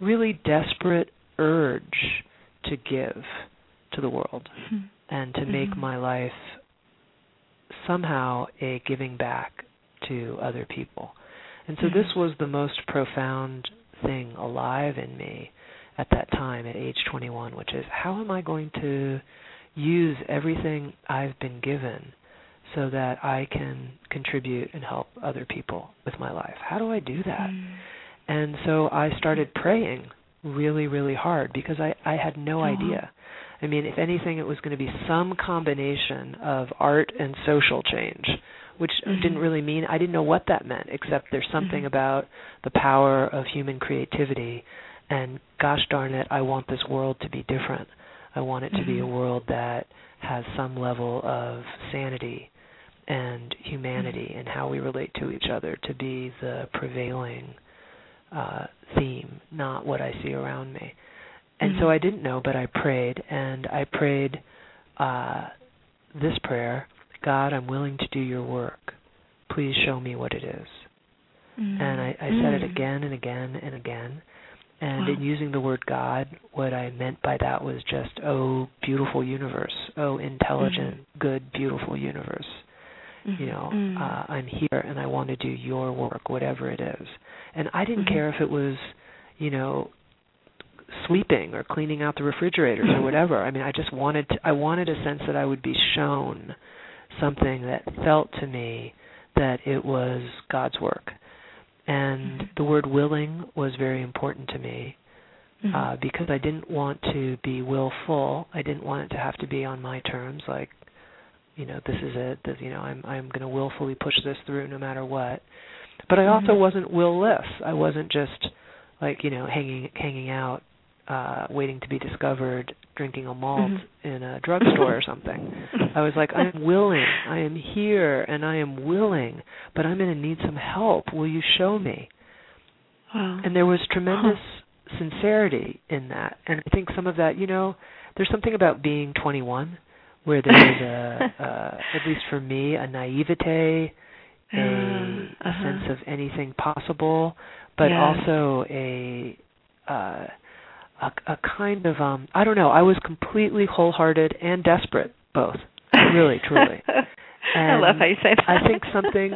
really desperate urge to give to the world mm-hmm. and to make Mm-hmm. my life somehow a giving back to other people. And so this was the most profound thing alive in me at that time at age 21, which is how am I going to use everything I've been given so that I can contribute and help other people with my life? How do I do that? Mm. And so I started praying really, really hard because I, I had no Uh-huh. idea. I mean, if anything, it was going to be some combination of art and social change, which Mhm. didn't really mean, I didn't know what that meant, except there's something Mhm. about the power of human creativity. And gosh darn it, I want this world to be different. I want it to be a Mhm. world that has some level of sanity and humanity Mm-hmm. and how we relate to each other to be the prevailing uh, theme, not what I see around me. And so. I didn't know, but I prayed, and I prayed uh, this prayer God, I'm willing to do your work. Please show me what it is. Mm. And I, I said it Mm. again and again and again. And Wow. in using the word God, what I meant by that was just, oh, beautiful universe, oh, intelligent, good, beautiful universe. Mhm. You know, Mm. uh, I'm here and I want to do your work, whatever it is. And I didn't Mhm. care if it was, you know, sweeping or cleaning out the refrigerators or whatever. I mean, I just wanted to, I wanted a sense that I would be shown something that felt to me that it was God's work. And Mhm. the word willing was very important to me Mhm. uh, because I didn't want to be willful. I didn't want it to have to be on my terms, like, you know, this is it. That you know, I'm I'm going to willfully push this through no matter what. But I also Mhm. wasn't willless. I wasn't just like you know hanging hanging out, uh, waiting to be discovered, drinking a malt Mhm. in a drugstore or something. I was like, I'm willing. I am here and I am willing, but I'm going to need some help. Will you show me? Wow. And there was tremendous sincerity in that. And I think some of that, you know, there's something about being 21 where there is a, uh, at least for me, a naivete, a, Uh, a uh-huh. sense of anything possible, but Yes. also a, uh, a a kind of um I don't know. I was completely wholehearted and desperate, both. Really, truly. I love how you say that. I think something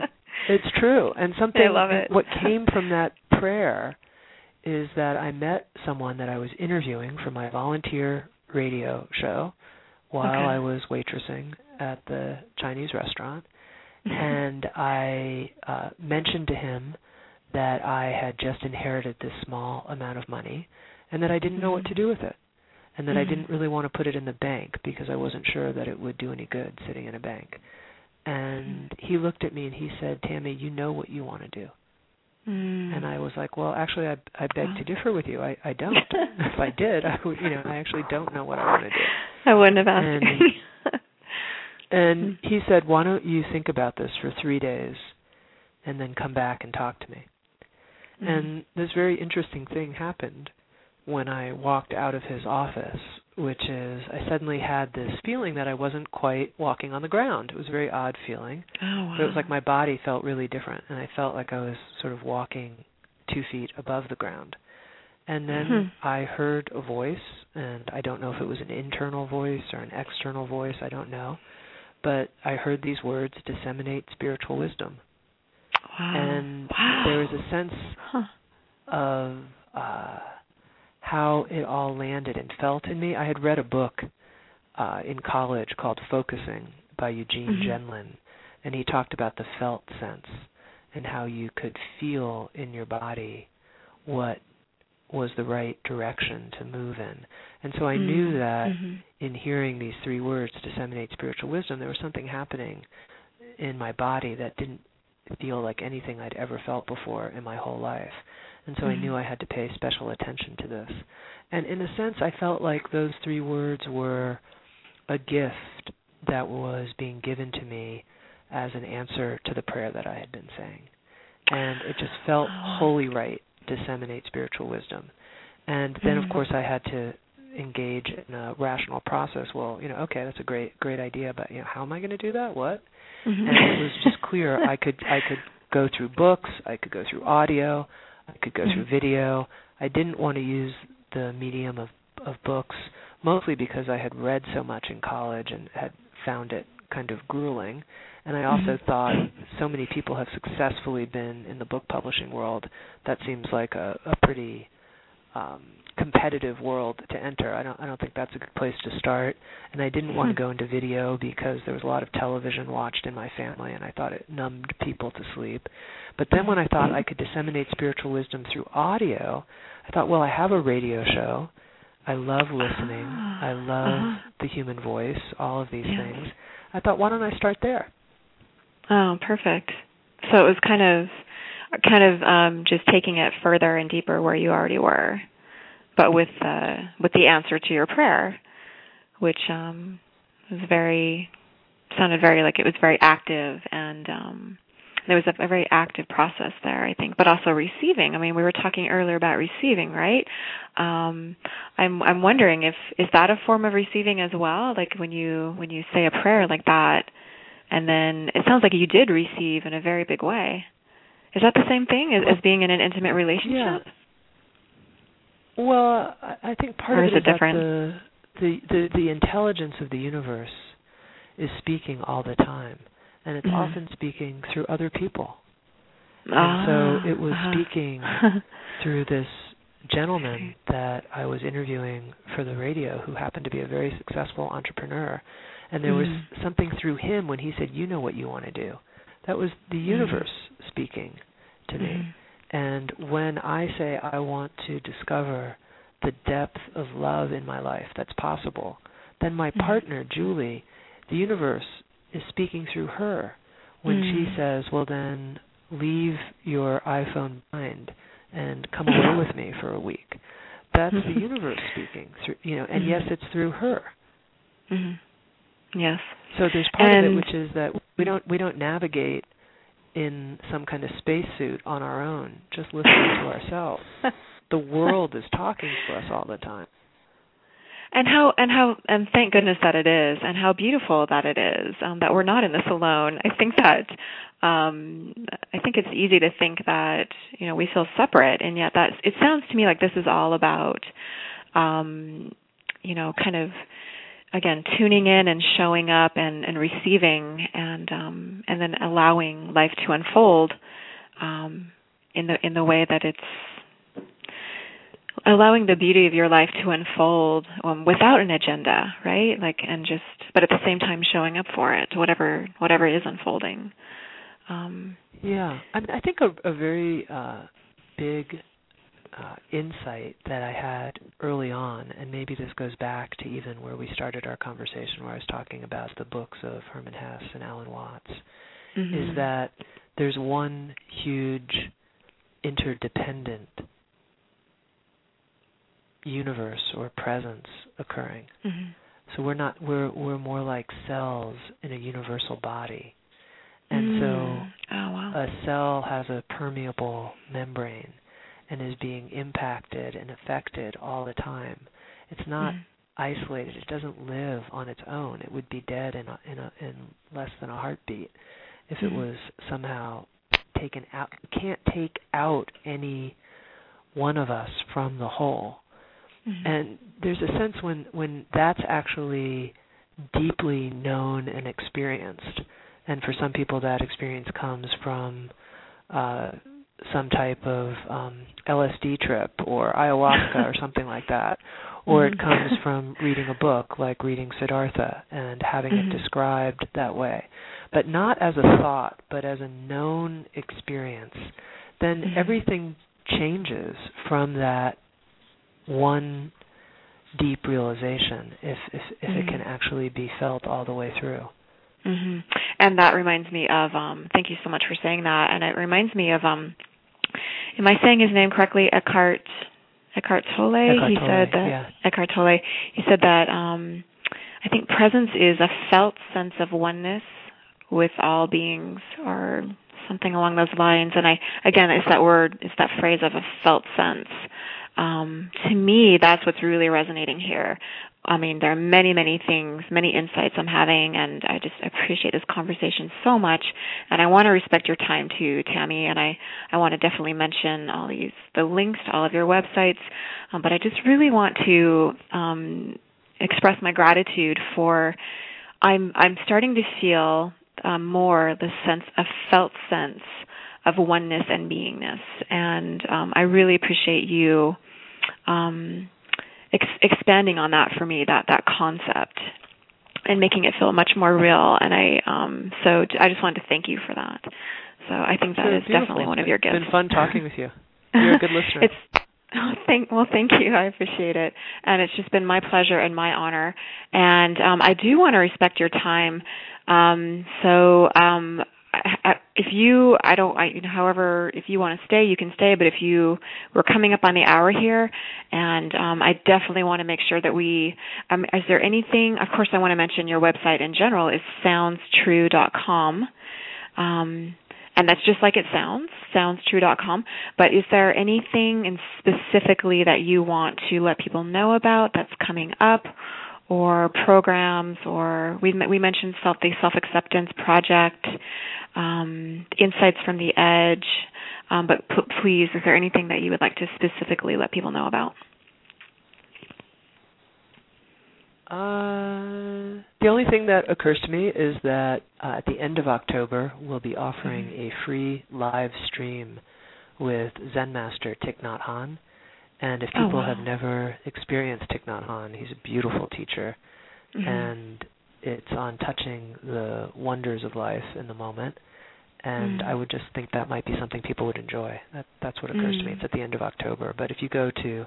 it's true. And something I love it. what came from that prayer is that I met someone that I was interviewing for my volunteer radio show while Okay. I was waitressing at the Chinese restaurant and I uh mentioned to him that I had just inherited this small amount of money and that I didn't know what to do with it and that I Mhm. didn't really want to put it in the bank because I wasn't sure that it would do any good sitting in a bank. And he looked at me and he said, "Tami, you know what you want to do." Mm. And I was like, "Well, actually, I I beg to differ with you. I I don't. if I did, I would, you know, I actually don't know what I want to do." I wouldn't have asked. And- you. And he said, "Why don't you think about this for 3 days and then come back and talk to me?" Mm-hmm. And this very interesting thing happened when I walked out of his office, which is I suddenly had this feeling that I wasn't quite walking on the ground. It was a very odd feeling. oh wow. But it was like my body felt really different, and I felt like I was sort of walking two feet above the ground. And then Hmm. I heard a voice, and I don't know if it was an internal voice or an external voice, I don't know. But I heard these words disseminate spiritual wisdom. wow. And wow. there was a sense Huh. of uh, how it all landed and felt in me. I had read a book uh, in college called Focusing by Eugene Mhm. Gendlin, and he talked about the felt sense and how you could feel in your body what was the right direction to move in. And so I knew Mm. that Mhm. in hearing these three words, disseminate spiritual wisdom, there was something happening in my body that didn't feel like anything I'd ever felt before in my whole life. And so I knew I had to pay special attention to this. And in a sense, I felt like those three words were a gift that was being given to me as an answer to the prayer that I had been saying. And it just felt Oh. wholly right, disseminate spiritual wisdom. And then, of Mhm. course, I had to engage in a rational process. Well, you know, okay, that's a great great idea, but you know, how am I going to do that? What? Mm-hmm. And it was just clear I could I could go through books, I could go through audio, I could go through Mm-hmm. video. I didn't want to use the medium of of books mostly because I had read so much in college and had found it kind of grueling. And I also Mhm. thought so many people have successfully been in the book publishing world. That seems like a, a pretty um, competitive world to enter. I don't I don't think that's a good place to start. And I didn't want to Hmm. go into video because there was a lot of television watched in my family, and I thought it numbed people to sleep. But then when I thought I could disseminate spiritual wisdom through audio, I thought, well, I have a radio show. I love listening. I love Uh-huh. the human voice, all of these Yes. things. I thought, why don't I start there? Oh, perfect. So it was kind of kind of um just taking it further and deeper where you already were. But with uh with the answer to your prayer, which um was very sounded very like it was very active and um there was a, a very active process there, I think, but also receiving. I mean, we were talking earlier about receiving, right? Um, I'm I'm wondering if is that a form of receiving as well? Like when you when you say a prayer like that, and then it sounds like you did receive in a very big way. Is that the same thing as, as being in an intimate relationship? Yeah. Well, I think part Or of is it it is that different? the, the the the intelligence of the universe is speaking all the time, and it's Mhm. often speaking through other people. Ah, so it was uh-huh. speaking through this gentleman that I was interviewing for the radio who happened to be a very successful entrepreneur. And there was Mhm. something through him when he said, You know what you want to do. That was the Mhm. universe speaking to me. Mhm. And when I say I want to discover the depth of love in my life that's possible, then my Mhm. partner, Julie, the universe is speaking through her when Mm. she says, Well, then leave your iPhone behind and come away with me for a week. That's the universe speaking through, you know, and Mhm. yes, it's through her. Mhm. Yes. So there's part of it which is that we don't we don't navigate in some kind of spacesuit on our own, just listening to ourselves. The world is talking to us all the time. And how and how and thank goodness that it is and how beautiful that it is um that we're not in this alone. I think that um i think it's easy to think that you know we feel separate and yet that it sounds to me like this is all about um you know kind of again tuning in and showing up and and receiving and um and then allowing life to unfold um in the in the way that it's allowing the beauty of your life to unfold um, without an agenda, right? Like, and just, but at the same time showing up for it, whatever whatever is unfolding. Um, Yeah, I mean, I think a, a very uh, big uh, insight that I had early on, and maybe this goes back to even where we started our conversation, where I was talking about the books of Hermann Hesse and Alan Watts, mhm. is that there's one huge interdependent universe or presence occurring. Mhm. So we're not we're we're more like cells in a universal body. And Mm. so oh wow, a cell has a permeable membrane and is being impacted and affected all the time. It's not Mhm. isolated. It doesn't live on its own. It would be dead in a, in a, in less than a heartbeat if it Mhm. was somehow taken out. You can't take out any one of us from the whole. Mhm. And there's a sense when when that's actually deeply known and experienced. And for some people that experience comes from uh some type of um LSD trip or ayahuasca or something like that. Or it Mhm. comes from reading a book like reading Siddhartha and having Mhm. it described that way. But not as a thought, but as a known experience. Then Mhm. everything changes from that one deep realization if if if it Mhm. can actually be felt all the way through. Mhm. And that reminds me of um thank you so much for saying that and it reminds me of um am I saying his name correctly Eckhart Eckhart Tolle Eckhart Tolle he said that yeah. Eckhart Tolle he said that um I think presence is a felt sense of oneness with all beings or something along those lines and I again it's that word it's that phrase of a felt sense um, to me, that's what's really resonating here. I mean, there are many, many things, many insights I'm having, and I just appreciate this conversation so much. And I want to respect your time too, Tami. And I, I want to definitely mention all these, the links to all of your websites. Um, but I just really want to um, express my gratitude for. I'm, I'm starting to feel um, more the sense, a felt sense of oneness and beingness, and um, I really appreciate you. Um, ex- expanding on that for me that that concept and making it feel much more real and i um so i just wanted to thank you for that so i think that is beautiful. definitely one of your gifts it's been fun talking with you you're a good listener it's Oh, thank well, thank you. I appreciate it, and it's just been my pleasure and my honor. And um, I do want to respect your time. Um, so um, if you i don't i you know however if you want to stay you can stay but if you we're coming up on the hour here and um i definitely want to make sure that we um is there anything of course i want to mention your website in general is soundstrue.com um and that's just like it sounds soundstrue.com but is there anything in specifically that you want to let people know about that's coming up or programs or we we mentioned self the self acceptance project um, insights from the edge um, but p- please is there anything that you would like to specifically let people know about uh, the only thing that occurs to me is that uh, at the end of October we'll be offering mm-hmm. a free live stream with Zen Master Thich Nhat Hanh and if Oh, people wow. have never experienced Thich Nhat Hanh, he's a beautiful teacher, Mhm. and it's on touching the wonders of life in the moment. And Mm. I would just think that might be something people would enjoy. That, that's what occurs to me. Mm. It's at the end of October. But if you go to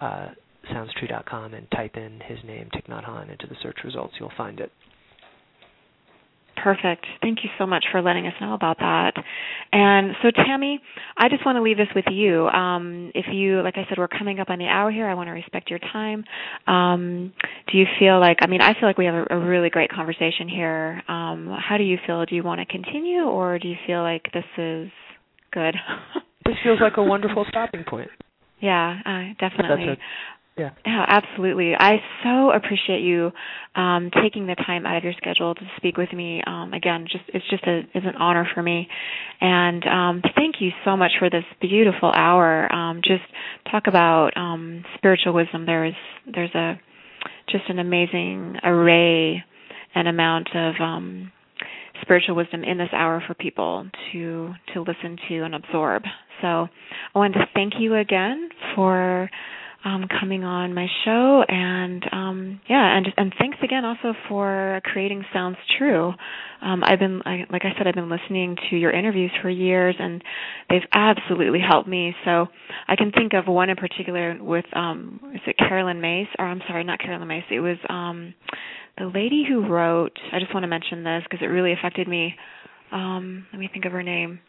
uh, soundstrue.com and type in his name, Thich Nhat Hanh, into the search results, you'll find it. Perfect. Thank you so much for letting us know about that. And so, Tami, I just want to leave this with you. Um, if you, like I said, we're coming up on the hour here. I want to respect your time. Um, do you feel like? I mean, I feel like we have a, a really great conversation here. Um, how do you feel? Do you want to continue, or do you feel like this is good? This feels like a wonderful stopping point. yeah, uh, definitely. That's Yeah. Yeah, absolutely. I so appreciate you um, taking the time out of your schedule to speak with me. Um, again, just it's just a it's an honor for me, and um, thank you so much for this beautiful hour. Um, just talk about um, spiritual wisdom. There's there's a just an amazing array and amount of um, spiritual wisdom in this hour for people to to listen to and absorb. So I wanted to thank you again for um, coming on my show, and um, yeah, and and thanks again also for creating Sounds True. Um, I've been, I, like I said, I've been listening to your interviews for years, and they've absolutely helped me. So I can think of one in particular with, um, is it Caroline Myss? Or I'm sorry, not Caroline Myss. It was um, the lady who wrote. I just want to mention this because it really affected me. Um, let me think of her name.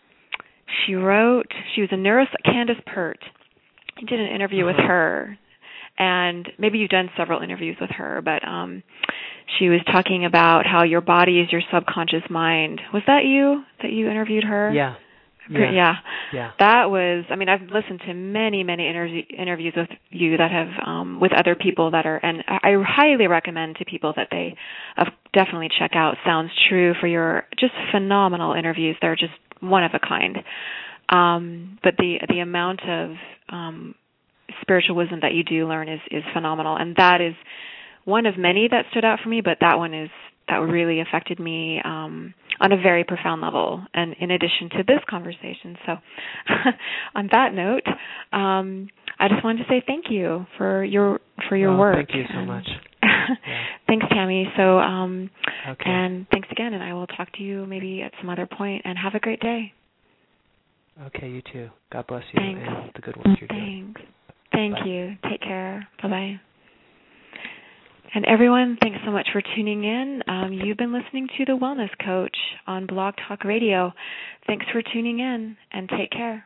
She wrote. She was a neuro. Candace Pert. I did an interview with Uh-huh. her, and maybe you've done several interviews with her, but um, she was talking about how your body is your subconscious mind. Was that you that you interviewed her? Yeah. yeah. Yeah. Yeah. That was, I mean, I've listened to many, many interview, interviews with you that have, um, with other people that are, and I highly recommend to people that they uh, definitely check out Sounds True for your just phenomenal interviews. They're just one of a kind. Um, but the the amount of um, spiritual wisdom that you do learn is is phenomenal, and that is one of many that stood out for me. But that one is that really affected me um, on a very profound level, and in addition to this conversation. So, on that note, um, I just wanted to say thank you for your for your Well, work. Thank you so much. Thanks, Tami. So, um, Okay. and thanks again, and I will talk to you maybe at some other point. And have a great day. Okay, you too. God bless you Thanks. and the good work you're doing. Thanks. Thank Bye. you. Take care. Bye bye. And everyone, thanks so much for tuning in. Um, you've been listening to The Wellness Coach on Blog Talk Radio. Thanks for tuning in and take care.